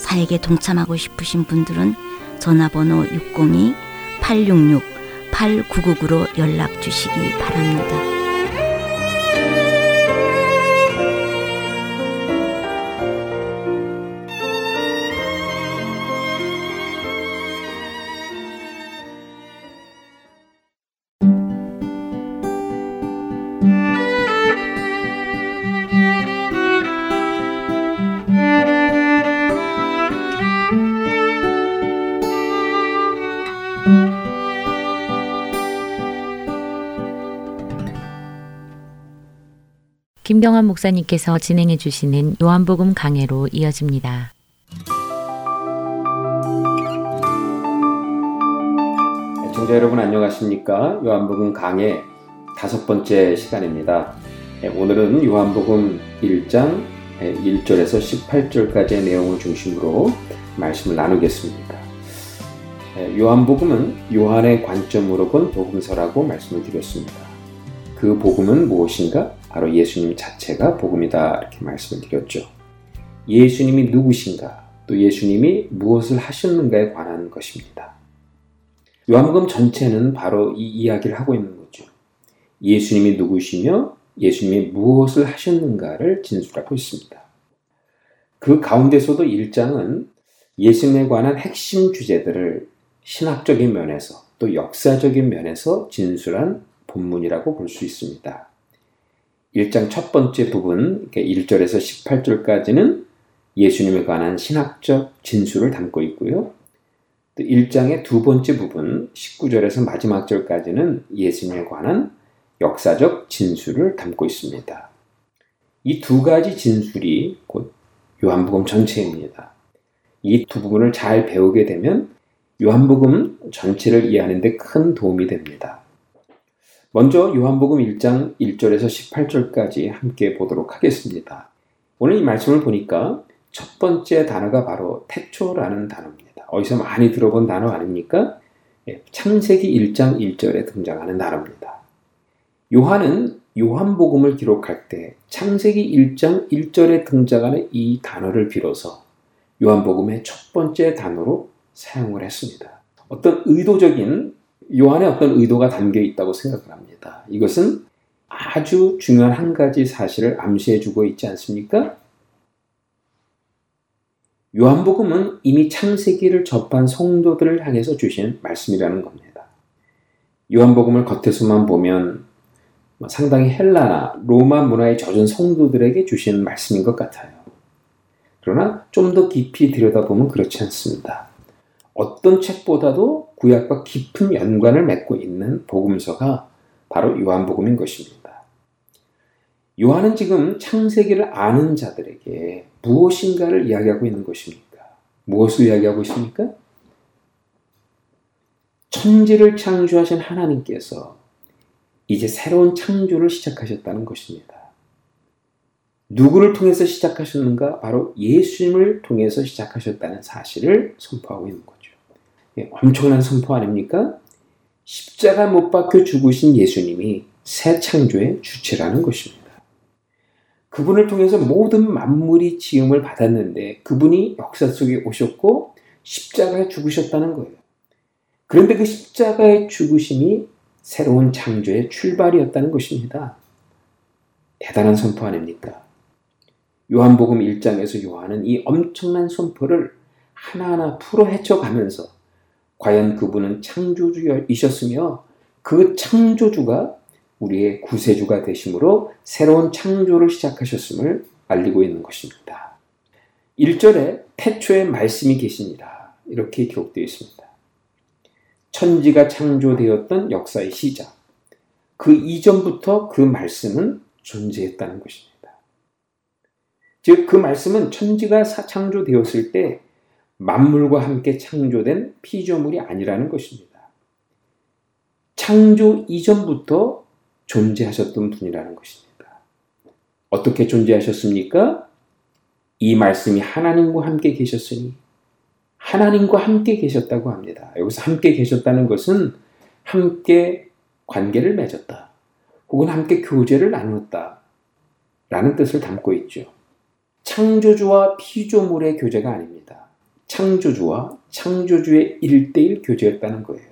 사역에 동참하고 싶으신 분들은 전화번호 602-866-8999로 연락 주시기 바랍니다. 김경환 목사님께서 진행해 주시는 요한복음 강해로 이어집니다. 청자 여러분 안녕하십니까? 요한복음 강의 다섯 번째 시간입니다. 예, 오늘은 요한복음 1장 1절에서 18절까지의 내용을 중심으로 말씀을 나누겠습니다. 예, 요한복음은 요한의 관점으로 본 복음서라고 말씀을 드렸습니다. 그 복음은 무엇인가? 바로 예수님 자체가 복음이다 이렇게 말씀을 드렸죠. 예수님이 누구신가? 또 예수님이 무엇을 하셨는가에 관한 것입니다. 요한복음 전체는 바로 이 이야기를 하고 있는 거죠. 예수님이 누구시며 예수님이 무엇을 하셨는가를 진술하고 있습니다. 그 가운데서도 1장은 예수님에 관한 핵심 주제들을 신학적인 면에서 또 역사적인 면에서 진술한 본문이라고 볼 수 있습니다. 1장 첫 번째 부분, 1절에서 18절까지는 예수님에 관한 신학적 진술을 담고 있고요. 또 1장의 두 번째 부분, 19절에서 마지막 절까지는 예수님에 관한 역사적 진술을 담고 있습니다. 이 두 가지 진술이 곧 요한복음 전체입니다. 이 두 부분을 잘 배우게 되면 요한복음 전체를 이해하는 데 큰 도움이 됩니다. 먼저 요한복음 1장 1절에서 18절까지 함께 보도록 하겠습니다. 오늘 이 말씀을 보니까 첫 번째 단어가 바로 태초라는 단어입니다. 어디서 많이 들어본 단어 아닙니까? 예, 창세기 1장 1절에 등장하는 단어입니다. 요한은 요한복음을 기록할 때 창세기 1장 1절에 등장하는 이 단어를 빌어서 요한복음의 첫 번째 단어로 사용을 했습니다. 어떤 의도적인 요한의 어떤 의도가 담겨 있다고 생각을 합니다. 이것은 아주 중요한 한 가지 사실을 암시해 주고 있지 않습니까? 요한복음은 이미 창세기를 접한 성도들을 향해서 주신 말씀이라는 겁니다. 요한복음을 겉에서만 보면 상당히 헬라나 로마 문화에 젖은 성도들에게 주신 말씀인 것 같아요. 그러나 좀 더 깊이 들여다보면 그렇지 않습니다. 어떤 책보다도 구약과 깊은 연관을 맺고 있는 복음서가 바로 요한복음인 것입니다. 요한은 지금 창세기를 아는 자들에게 무엇인가를 이야기하고 있는 것입니까? 무엇을 이야기하고 있습니까? 천지를 창조하신 하나님께서 이제 새로운 창조를 시작하셨다는 것입니다. 누구를 통해서 시작하셨는가? 바로 예수님을 통해서 시작하셨다는 사실을 선포하고 있는 거죠. 예, 엄청난 선포 아닙니까? 십자가 못 박혀 죽으신 예수님이 새 창조의 주체라는 것입니다. 그분을 통해서 모든 만물이 지음을 받았는데 그분이 역사 속에 오셨고 십자가에 죽으셨다는 거예요. 그런데 그 십자가의 죽으심이 새로운 창조의 출발이었다는 것입니다. 대단한 선포 아닙니까? 요한복음 1장에서 요한은 이 엄청난 선포를 하나하나 풀어 헤쳐가면서 과연 그분은 창조주이셨으며 그 창조주가 우리의 구세주가 되심으로 새로운 창조를 시작하셨음을 알리고 있는 것입니다. 1절에 태초에 말씀이 계십니다. 이렇게 기록되어 있습니다. 천지가 창조되었던 역사의 시작. 그 이전부터 그 말씀은 존재했다는 것입니다. 즉, 그 말씀은 천지가 창조되었을 때 만물과 함께 창조된 피조물이 아니라는 것입니다. 창조 이전부터 존재하셨던 분이라는 것입니다. 어떻게 존재하셨습니까? 이 말씀이 하나님과 함께 계셨으니 하나님과 함께 계셨다고 합니다. 여기서 함께 계셨다는 것은 함께 관계를 맺었다. 혹은 함께 교제를 나누었다. 라는 뜻을 담고 있죠. 창조주와 피조물의 교제가 아닙니다. 창조주와 창조주의 일대일 교제였다는 거예요.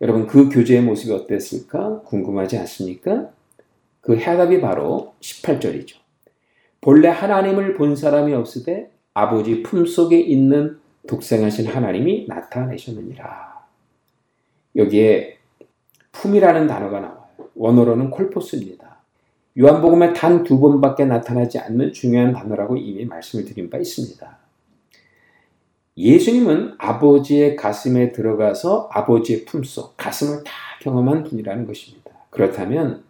여러분 그 교제의 모습이 어땠을까 궁금하지 않습니까? 그 해답이 바로 18절이죠. 본래 하나님을 본 사람이 없으되 아버지 품속에 있는 독생하신 하나님이 나타내셨느니라. 여기에 품이라는 단어가 나와요. 원어로는 콜포스입니다. 요한복음에 단 두 번밖에 나타나지 않는 중요한 단어라고 이미 말씀을 드린 바 있습니다. 예수님은 아버지의 가슴에 들어가서 아버지의 품속, 가슴을 다 경험한 분이라는 것입니다. 그렇다면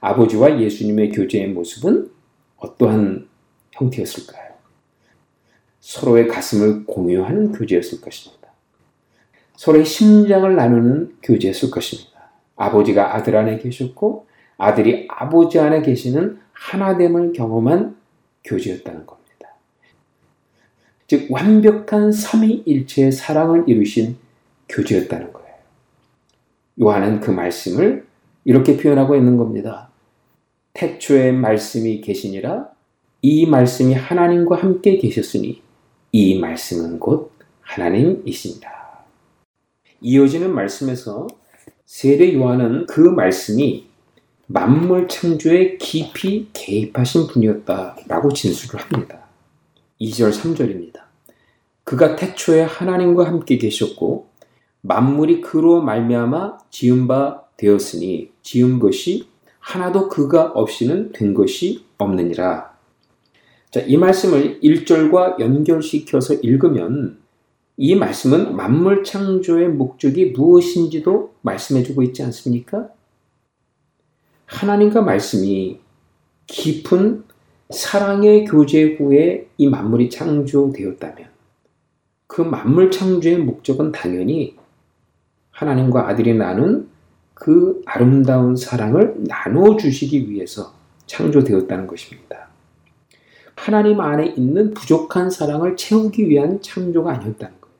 아버지와 예수님의 교제의 모습은 어떠한 형태였을까요? 서로의 가슴을 공유하는 교제였을 것입니다. 서로의 심장을 나누는 교제였을 것입니다. 아버지가 아들 안에 계셨고 아들이 아버지 안에 계시는 하나됨을 경험한 교제였다는 겁니다. 즉 완벽한 삼위일체의 사랑을 이루신 교제였다는 거예요. 요한은 그 말씀을 이렇게 표현하고 있는 겁니다. 태초에 말씀이 계시니라 이 말씀이 하나님과 함께 계셨으니 이 말씀은 곧 하나님이시니라. 이어지는 말씀에서 세례 요한은 그 말씀이 만물 창조에 깊이 개입하신 분이었다라고 진술을 합니다. 2절 3절입니다. 그가 태초에 하나님과 함께 계셨고 만물이 그로 말미암아 지은 바 되었으니 지은 것이 하나도 그가 없이는 된 것이 없느니라. 자, 이 말씀을 1절과 연결시켜서 읽으면 이 말씀은 만물 창조의 목적이 무엇인지도 말씀해 주고 있지 않습니까? 하나님과 말씀이 깊은 사랑의 교제 후에 이 만물이 창조되었다면 그 만물 창조의 목적은 당연히 하나님과 아들이 나눈 그 아름다운 사랑을 나눠 주시기 위해서 창조되었다는 것입니다. 하나님 안에 있는 부족한 사랑을 채우기 위한 창조가 아니었다는 거예요.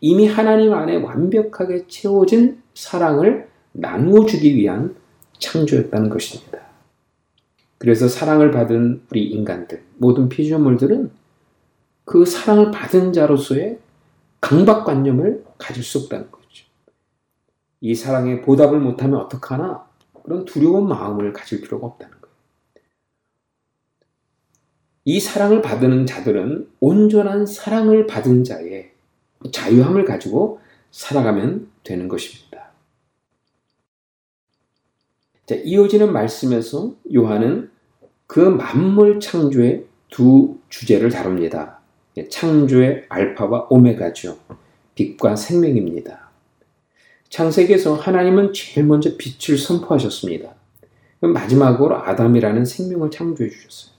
이미 하나님 안에 완벽하게 채워진 사랑을 나누어 주기 위한 창조였다는 것입니다. 그래서 사랑을 받은 우리 인간들, 모든 피조물들은 그 사랑을 받은 자로서의 강박관념을 가질 수 없다는 거죠. 이 사랑에 보답을 못하면 어떡하나? 그런 두려운 마음을 가질 필요가 없다는 거예요. 이 사랑을 받는 자들은 온전한 사랑을 받은 자의 자유함을 가지고 살아가면 되는 것입니다. 자, 이어지는 말씀에서 요한은 그 만물 창조의 두 주제를 다룹니다. 창조의 알파와 오메가죠. 빛과 생명입니다. 창세기에서 하나님은 제일 먼저 빛을 선포하셨습니다. 마지막으로 아담이라는 생명을 창조해 주셨어요.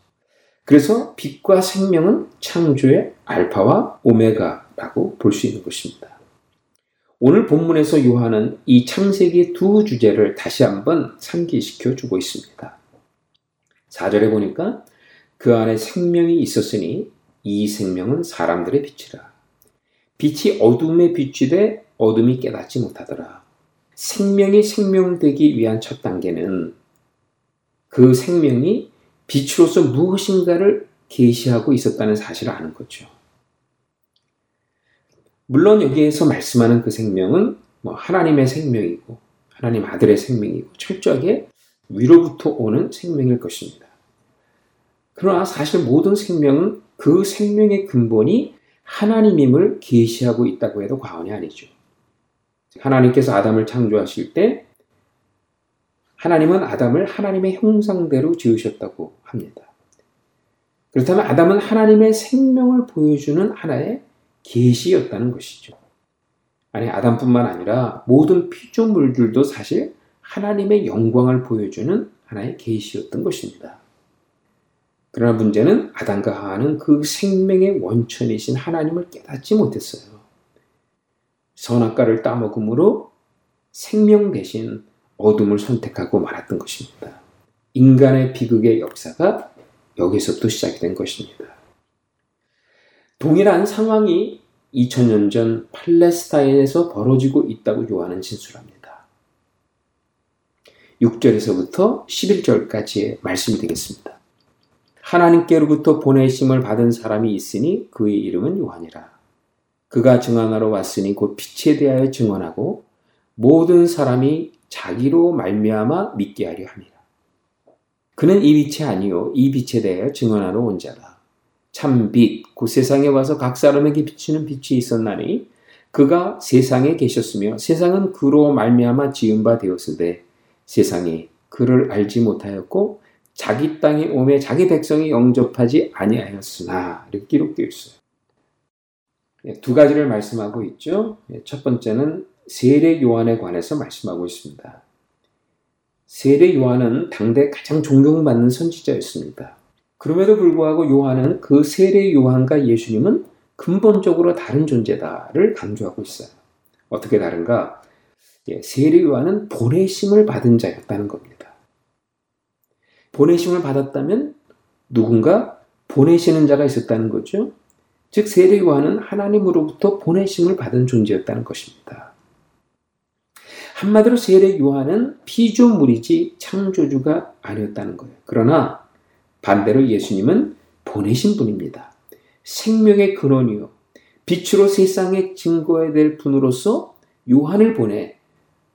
그래서 빛과 생명은 창조의 알파와 오메가라고 볼 수 있는 것입니다. 오늘 본문에서 요한은 이 창세기의 두 주제를 다시 한번 상기시켜 주고 있습니다. 4절에 보니까 그 안에 생명이 있었으니 이 생명은 사람들의 빛이라. 빛이 어둠에 비추되 어둠이 깨닫지 못하더라. 생명이 생명되기 위한 첫 단계는 그 생명이 빛으로서 무엇인가를 계시하고 있었다는 사실을 아는 거죠. 물론 여기에서 말씀하는 그 생명은 뭐 하나님의 생명이고 하나님 아들의 생명이고 철저하게 위로부터 오는 생명일 것입니다. 그러나 사실 모든 생명은 그 생명의 근본이 하나님임을 계시하고 있다고 해도 과언이 아니죠. 하나님께서 아담을 창조하실 때 하나님은 아담을 하나님의 형상대로 지으셨다고 합니다. 그렇다면 아담은 하나님의 생명을 보여주는 하나의 계시였다는 것이죠. 아니 아담뿐만 아니라 모든 피조물들도 사실 하나님의 영광을 보여주는 하나의 계시였던 것입니다. 그러나 문제는 아담과 하와는 그 생명의 원천이신 하나님을 깨닫지 못했어요. 선악과를 따먹음으로 생명 대신 어둠을 선택하고 말았던 것입니다. 인간의 비극의 역사가 여기서부터 시작이 된 것입니다. 동일한 상황이 2000년 전 팔레스타인에서 벌어지고 있다고 요한은 진술합니다. 6절에서부터 11절까지의 말씀이 되겠습니다. 하나님께로부터 보내심을 받은 사람이 있으니 그의 이름은 요한이라. 그가 증언하러 왔으니 곧 빛에 대하여 증언하고 모든 사람이 자기로 말미암아 믿게 하려 함이라. 그는 이 빛이 아니요 이 빛에 대하여 증언하러 온 자라. 참 빛, 그 세상에 와서 각 사람에게 비치는 빛이 있었나니 그가 세상에 계셨으며 세상은 그로 말미암아 지은 바 되었으되 세상이 그를 알지 못하였고 자기 땅에 오매 자기 백성이 영접하지 아니하였으나 이렇게 기록되어 있어요. 예, 두 가지를 말씀하고 있죠. 예, 첫 번째는 세례 요한에 관해서 말씀하고 있습니다. 세례 요한은 당대 가장 존경받는 선지자였습니다. 그럼에도 불구하고 요한은 그 세례 요한과 예수님은 근본적으로 다른 존재다를 강조하고 있어요. 어떻게 다른가? 예, 세례 요한은 보내심을 받은 자였다는 겁니다. 보내심을 받았다면 누군가 보내시는 자가 있었다는 거죠. 즉 세례 요한은 하나님으로부터 보내심을 받은 존재였다는 것입니다. 한마디로 세례 요한은 피조물이지 창조주가 아니었다는 거예요. 그러나 반대로 예수님은 보내신 분입니다. 생명의 근원이요. 빛으로 세상에 증거해야 될 분으로서 요한을 보내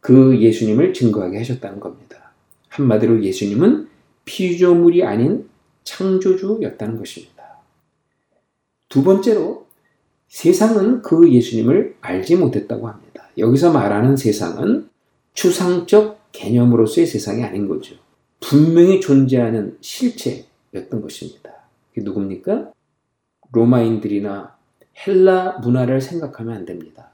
그 예수님을 증거하게 하셨다는 겁니다. 한마디로 예수님은 피조물이 아닌 창조주였다는 것입니다. 두 번째로 세상은 그 예수님을 알지 못했다고 합니다. 여기서 말하는 세상은 추상적 개념으로서의 세상이 아닌 거죠. 분명히 존재하는 실체였던 것입니다. 그게 누굽니까? 로마인들이나 헬라 문화를 생각하면 안 됩니다.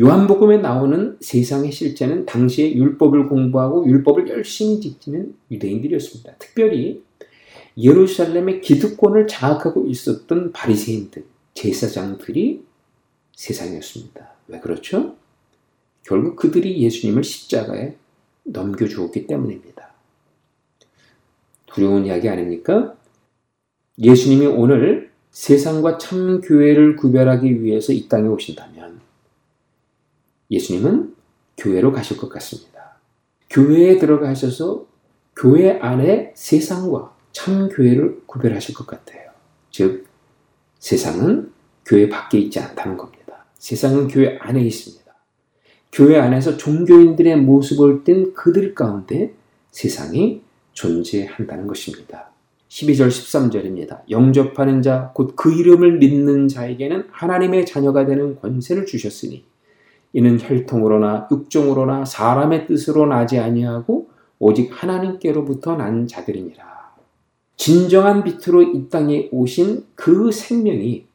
요한복음에 나오는 세상의 실제는 당시에 율법을 공부하고 율법을 열심히 지키는 유대인들이었습니다. 특별히 예루살렘의 기득권을 장악하고 있었던 바리새인들, 제사장들이 세상이었습니다. 왜 그렇죠? 결국 그들이 예수님을 십자가에 넘겨주었기 때문입니다. 두려운 이야기 아닙니까? 예수님이 오늘 세상과 참 교회를 구별하기 위해서 이 땅에 오신다면 예수님은 교회로 가실 것 같습니다. 교회에 들어가셔서 교회 안에 세상과 참 교회를 구별하실 것 같아요. 즉, 세상은 교회 밖에 있지 않다는 겁니다. 세상은 교회 안에 있습니다. 교회 안에서 종교인들의 모습을 띤 그들 가운데 세상이 존재한다는 것입니다. 12절 13절입니다. 영접하는 자, 곧 그 이름을 믿는 자에게는 하나님의 자녀가 되는 권세를 주셨으니 이는 혈통으로나 육종으로나 사람의 뜻으로 나지 아니하고 오직 하나님께로부터 난 자들이니라. 진정한 빛으로 이 땅에 오신 그 생명이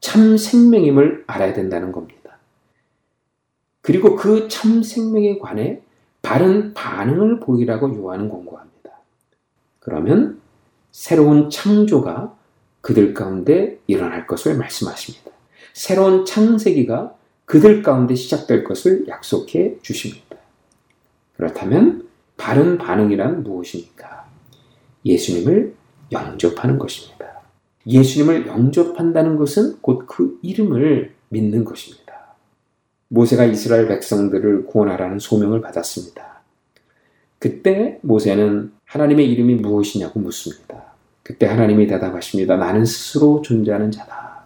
참 생명임을 알아야 된다는 겁니다. 그리고 그 참 생명에 관해 바른 반응을 보이라고 요하는 권고합니다. 그러면 새로운 창조가 그들 가운데 일어날 것을 말씀하십니다. 새로운 창세기가 그들 가운데 시작될 것을 약속해 주십니다. 그렇다면 바른 반응이란 무엇입니까? 예수님을 영접하는 것입니다. 예수님을 영접한다는 것은 곧 그 이름을 믿는 것입니다. 모세가 이스라엘 백성들을 구원하라는 소명을 받았습니다. 그때 모세는 하나님의 이름이 무엇이냐고 묻습니다. 그때 하나님이 대답하십니다. 나는 스스로 존재하는 자다.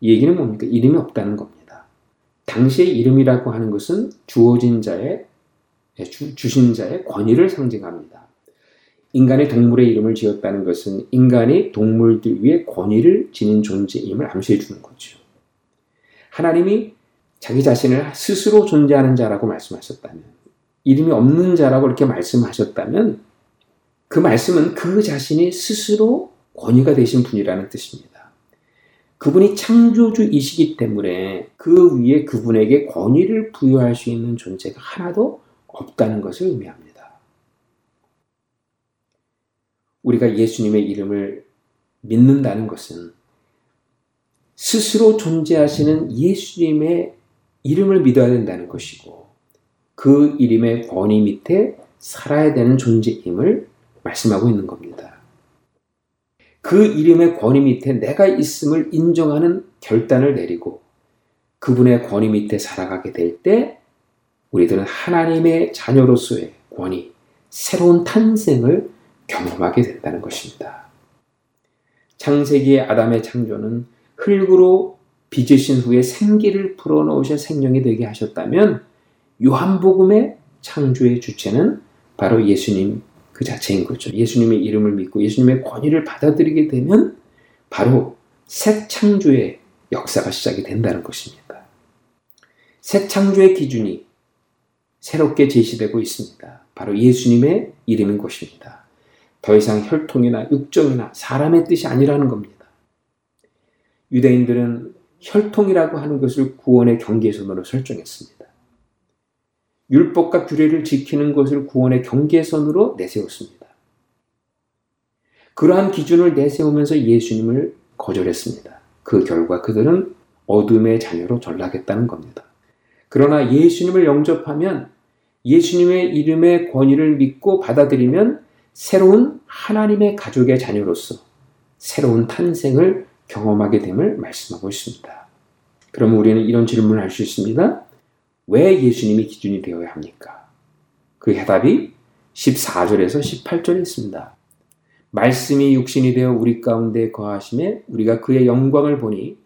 이 얘기는 뭡니까? 이름이 없다는 겁니다. 당시의 이름이라고 하는 것은 주어진 자의 주, 주신 자의 권위를 상징합니다. 인간의 동물의 이름을 지었다는 것은 인간이 동물들 위에 권위를 지닌 존재임을 암시해 주는 거죠. 하나님이 자기 자신을 스스로 존재하는 자라고 말씀하셨다면, 이름이 없는 자라고 이렇게 말씀하셨다면, 그 말씀은 그 자신이 스스로 권위가 되신 분이라는 뜻입니다. 그분이 창조주이시기 때문에 그 위에 그분에게 권위를 부여할 수 있는 존재가 하나도 없다는 것을 의미합니다. 우리가 예수님의 이름을 믿는다는 것은 스스로 존재하시는 예수님의 이름을 믿어야 된다는 것이고 그 이름의 권위 밑에 살아야 되는 존재임을 말씀하고 있는 겁니다. 그 이름의 권위 밑에 내가 있음을 인정하는 결단을 내리고 그분의 권위 밑에 살아가게 될 때 우리들은 하나님의 자녀로서의 권위, 새로운 탄생을 경험하게 된다는 것입니다. 창세기의 아담의 창조는 흙으로 빚으신 후에 생기를 불어넣으셔 생명이 되게 하셨다면 요한복음의 창조의 주체는 바로 예수님 그 자체인 거죠. 예수님의 이름을 믿고 예수님의 권위를 받아들이게 되면 바로 새 창조의 역사가 시작이 된다는 것입니다. 새 창조의 기준이 새롭게 제시되고 있습니다. 바로 예수님의 이름인 것입니다. 더 이상 혈통이나 육정이나 사람의 뜻이 아니라는 겁니다. 유대인들은 혈통이라고 하는 것을 구원의 경계선으로 설정했습니다. 율법과 규례를 지키는 것을 구원의 경계선으로 내세웠습니다. 그러한 기준을 내세우면서 예수님을 거절했습니다. 그 결과 그들은 어둠의 자녀로 전락했다는 겁니다. 그러나 예수님을 영접하면 예수님의 이름의 권위를 믿고 받아들이면 새로운 하나님의 가족의 자녀로서 새로운 탄생을 경험하게 됨을 말씀하고 있습니다. 그러면 우리는 이런 질문을 할 수 있습니다. 왜 예수님이 기준이 되어야 합니까? 그 해답이 14절에서 18절에 있습니다. 말씀이 육신이 되어 우리 가운데 거하심에 우리가 그의 영광을 보니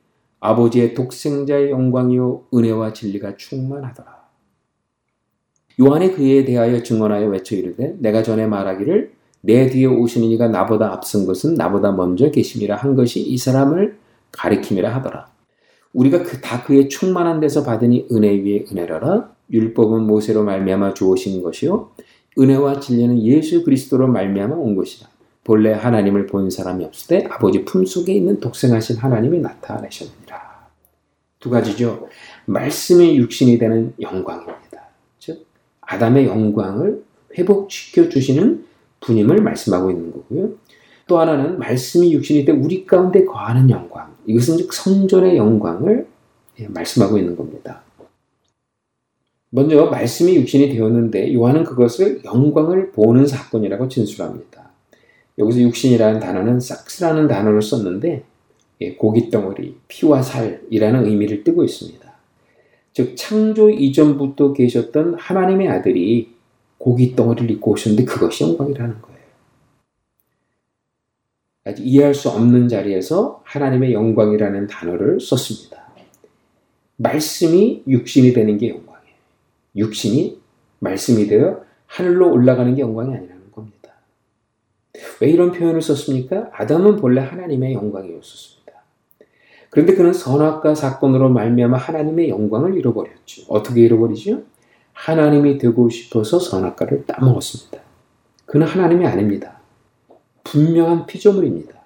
아버지의 독생자의 영광이요 은혜와 진리가 충만하더라. 요한이 그에 대하여 증언하여 외쳐 이르되 내가 전에 말하기를 내 뒤에 오시는 이가 나보다 앞선 것은 나보다 먼저 계심이라 한 것이 이 사람을 가리킴이라 하더라. 우리가 그, 다 그의 충만한 데서 받으니 은혜 위에 은혜라라. 율법은 모세로 말미암아 주어진 것이요 은혜와 진리는 예수 그리스도로 말미암아 온 것이다. 본래 하나님을 본 사람이 없을 때 아버지 품속에 있는 독생하신 하나님이 나타내셨느니라. 두 가지죠. 말씀이 육신이 되는 영광입니다. 즉 아담의 영광을 회복시켜 주시는 분임을 말씀하고 있는 거고요. 또 하나는 말씀이 육신이 돼 우리 가운데 거하는 영광. 이것은 즉 성전의 영광을 예, 말씀하고 있는 겁니다. 먼저 말씀이 육신이 되었는데 요한은 그것을 영광을 보는 사건이라고 진술합니다. 여기서 육신이라는 단어는 싹스라는 단어를 썼는데 예, 고기 덩어리, 피와 살이라는 의미를 띠고 있습니다. 즉 창조 이전부터 계셨던 하나님의 아들이 고기 덩어리를 입고 오셨는데 그것이 영광이라는 거예요. 아직 이해할 수 없는 자리에서 하나님의 영광이라는 단어를 썼습니다. 말씀이 육신이 되는 게 영광이에요. 육신이 말씀이 되어 하늘로 올라가는 게 영광이 아니라는 겁니다. 왜 이런 표현을 썼습니까? 아담은 본래 하나님의 영광이었습니다. 그런데 그는 선악과 사건으로 말미암아 하나님의 영광을 잃어버렸죠. 어떻게 잃어버리죠? 하나님이 되고 싶어서 선악과를 따먹었습니다. 그는 하나님이 아닙니다. 분명한 피조물입니다.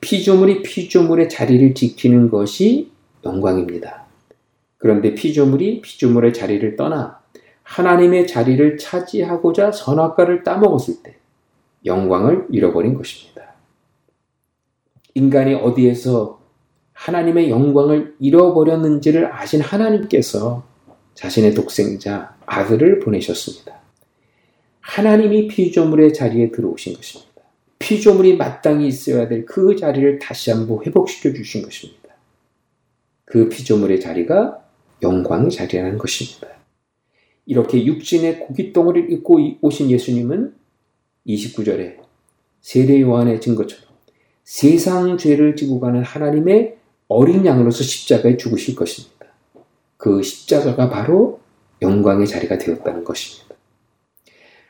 피조물이 피조물의 자리를 지키는 것이 영광입니다. 그런데 피조물이 피조물의 자리를 떠나 하나님의 자리를 차지하고자 선악과를 따먹었을 때 영광을 잃어버린 것입니다. 인간이 어디에서 하나님의 영광을 잃어버렸는지를 아신 하나님께서 자신의 독생자 아들을 보내셨습니다. 하나님이 피조물의 자리에 들어오신 것입니다. 피조물이 마땅히 있어야 될 그 자리를 다시 한번 회복시켜 주신 것입니다. 그 피조물의 자리가 영광의 자리라는 것입니다. 이렇게 육신의 고깃덩어리를 입고 오신 예수님은 29절에 세례 요한의 증거처럼 세상 죄를 지고 가는 하나님의 어린 양으로서 십자가에 죽으실 것입니다. 그 십자가가 바로 영광의 자리가 되었다는 것입니다.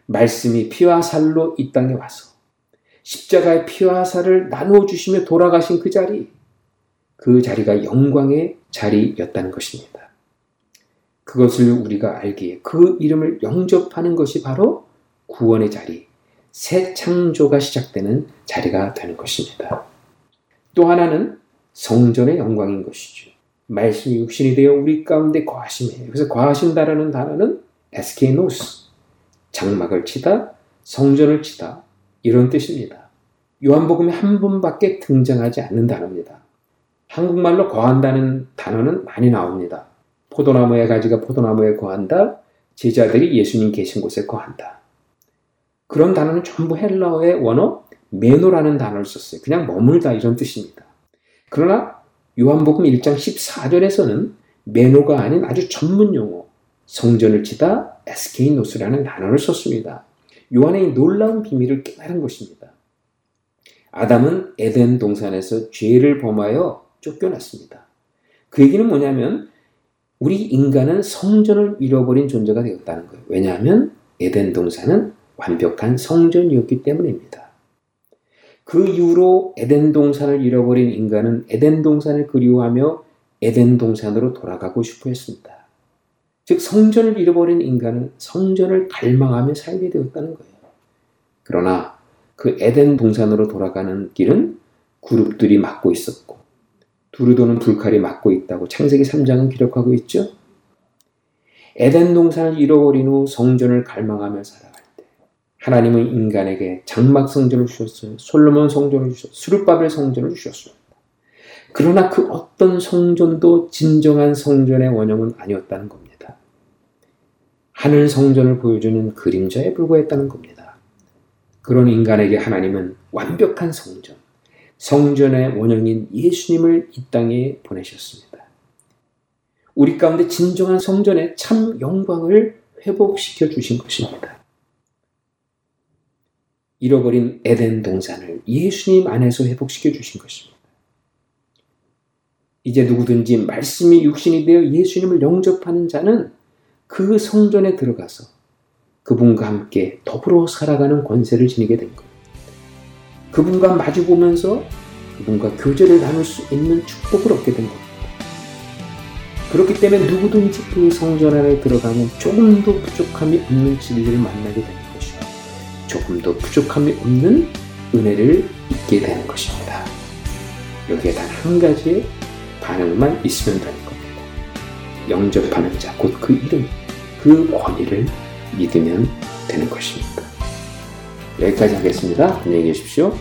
말씀이 피와 살로 이 땅에 와서 십자가의 피와 살을 나누어 주시며 돌아가신 그 자리, 그 자리가 영광의 자리였다는 것입니다. 그것을 우리가 알기에 그 이름을 영접하는 것이 바로 구원의 자리, 새 창조가 시작되는 자리가 되는 것입니다. 또 하나는 성전의 영광인 것이죠. 말씀이 육신이 되어 우리 가운데 거하심에 그래서 거하신다라는 단어는 에스케노스 장막을 치다 성전을 치다 이런 뜻입니다. 요한복음에 한 번밖에 등장하지 않는 단어입니다. 한국말로 거한다는 단어는 많이 나옵니다. 포도나무의 가지가 포도나무에 거한다. 제자들이 예수님 계신 곳에 거한다. 그런 단어는 전부 헬라어의 원어 메노라는 단어를 썼어요. 그냥 머물다 이런 뜻입니다. 그러나 요한복음 1장 14절에서는 메노가 아닌 아주 전문 용어 성전을 치다 에스케이노스라는 단어를 썼습니다. 요한의 놀라운 비밀을 깨달은 것입니다. 아담은 에덴 동산에서 죄를 범하여 쫓겨났습니다. 그 얘기는 뭐냐면 우리 인간은 성전을 잃어버린 존재가 되었다는 거예요. 왜냐하면 에덴 동산은 완벽한 성전이었기 때문입니다. 그 이후로 에덴 동산을 잃어버린 인간은 에덴 동산을 그리워하며 에덴 동산으로 돌아가고 싶어 했습니다. 즉 성전을 잃어버린 인간은 성전을 갈망하며 살게 되었다는 거예요. 그러나 그 에덴 동산으로 돌아가는 길은 그룹들이 막고 있었고 두루도는 불칼이 막고 있다고 창세기 3장은 기록하고 있죠. 에덴 동산을 잃어버린 후 성전을 갈망하며 살아갈 때 하나님은 인간에게 장막 성전을 주셨어요. 솔로몬 성전을 주셨어요. 수르바벨 성전을 주셨습니다. 그러나 그 어떤 성전도 진정한 성전의 원형은 아니었다는 겁니다. 하늘 성전을 보여주는 그림자에 불과했다는 겁니다. 그런 인간에게 하나님은 완벽한 성전, 성전의 원형인 예수님을 이 땅에 보내셨습니다. 우리 가운데 진정한 성전의 참 영광을 회복시켜 주신 것입니다. 잃어버린 에덴 동산을 예수님 안에서 회복시켜 주신 것입니다. 이제 누구든지 말씀이 육신이 되어 예수님을 영접하는 자는 그 성전에 들어가서 그분과 함께 더불어 살아가는 권세를 지니게 된 거예요. 그분과 마주 보면서 그분과 교제를 나눌 수 있는 축복을 얻게 된 겁니다. 그렇기 때문에 누구든지 그 성전 안에 들어가면 조금도 부족함이 없는 진리를 만나게 되는 것이고 조금도 부족함이 없는 은혜를 잊게 되는 것입니다. 여기에 단 한 가지의 반응만 있으면 되는 겁니다. 영접하는 자, 곧 그 이름, 그 권위를 믿으면 되는 것입니다. 여기까지 하겠습니다. 안녕히 계십시오.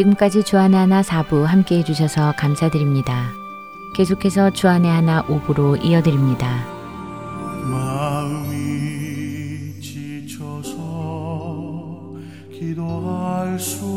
지금까지 주안의 하나 4부 함께 해주셔서 감사드립니다. 계속해서 주안의 하나 5부로 이어드립니다. 마음이 지쳐서 기도할 수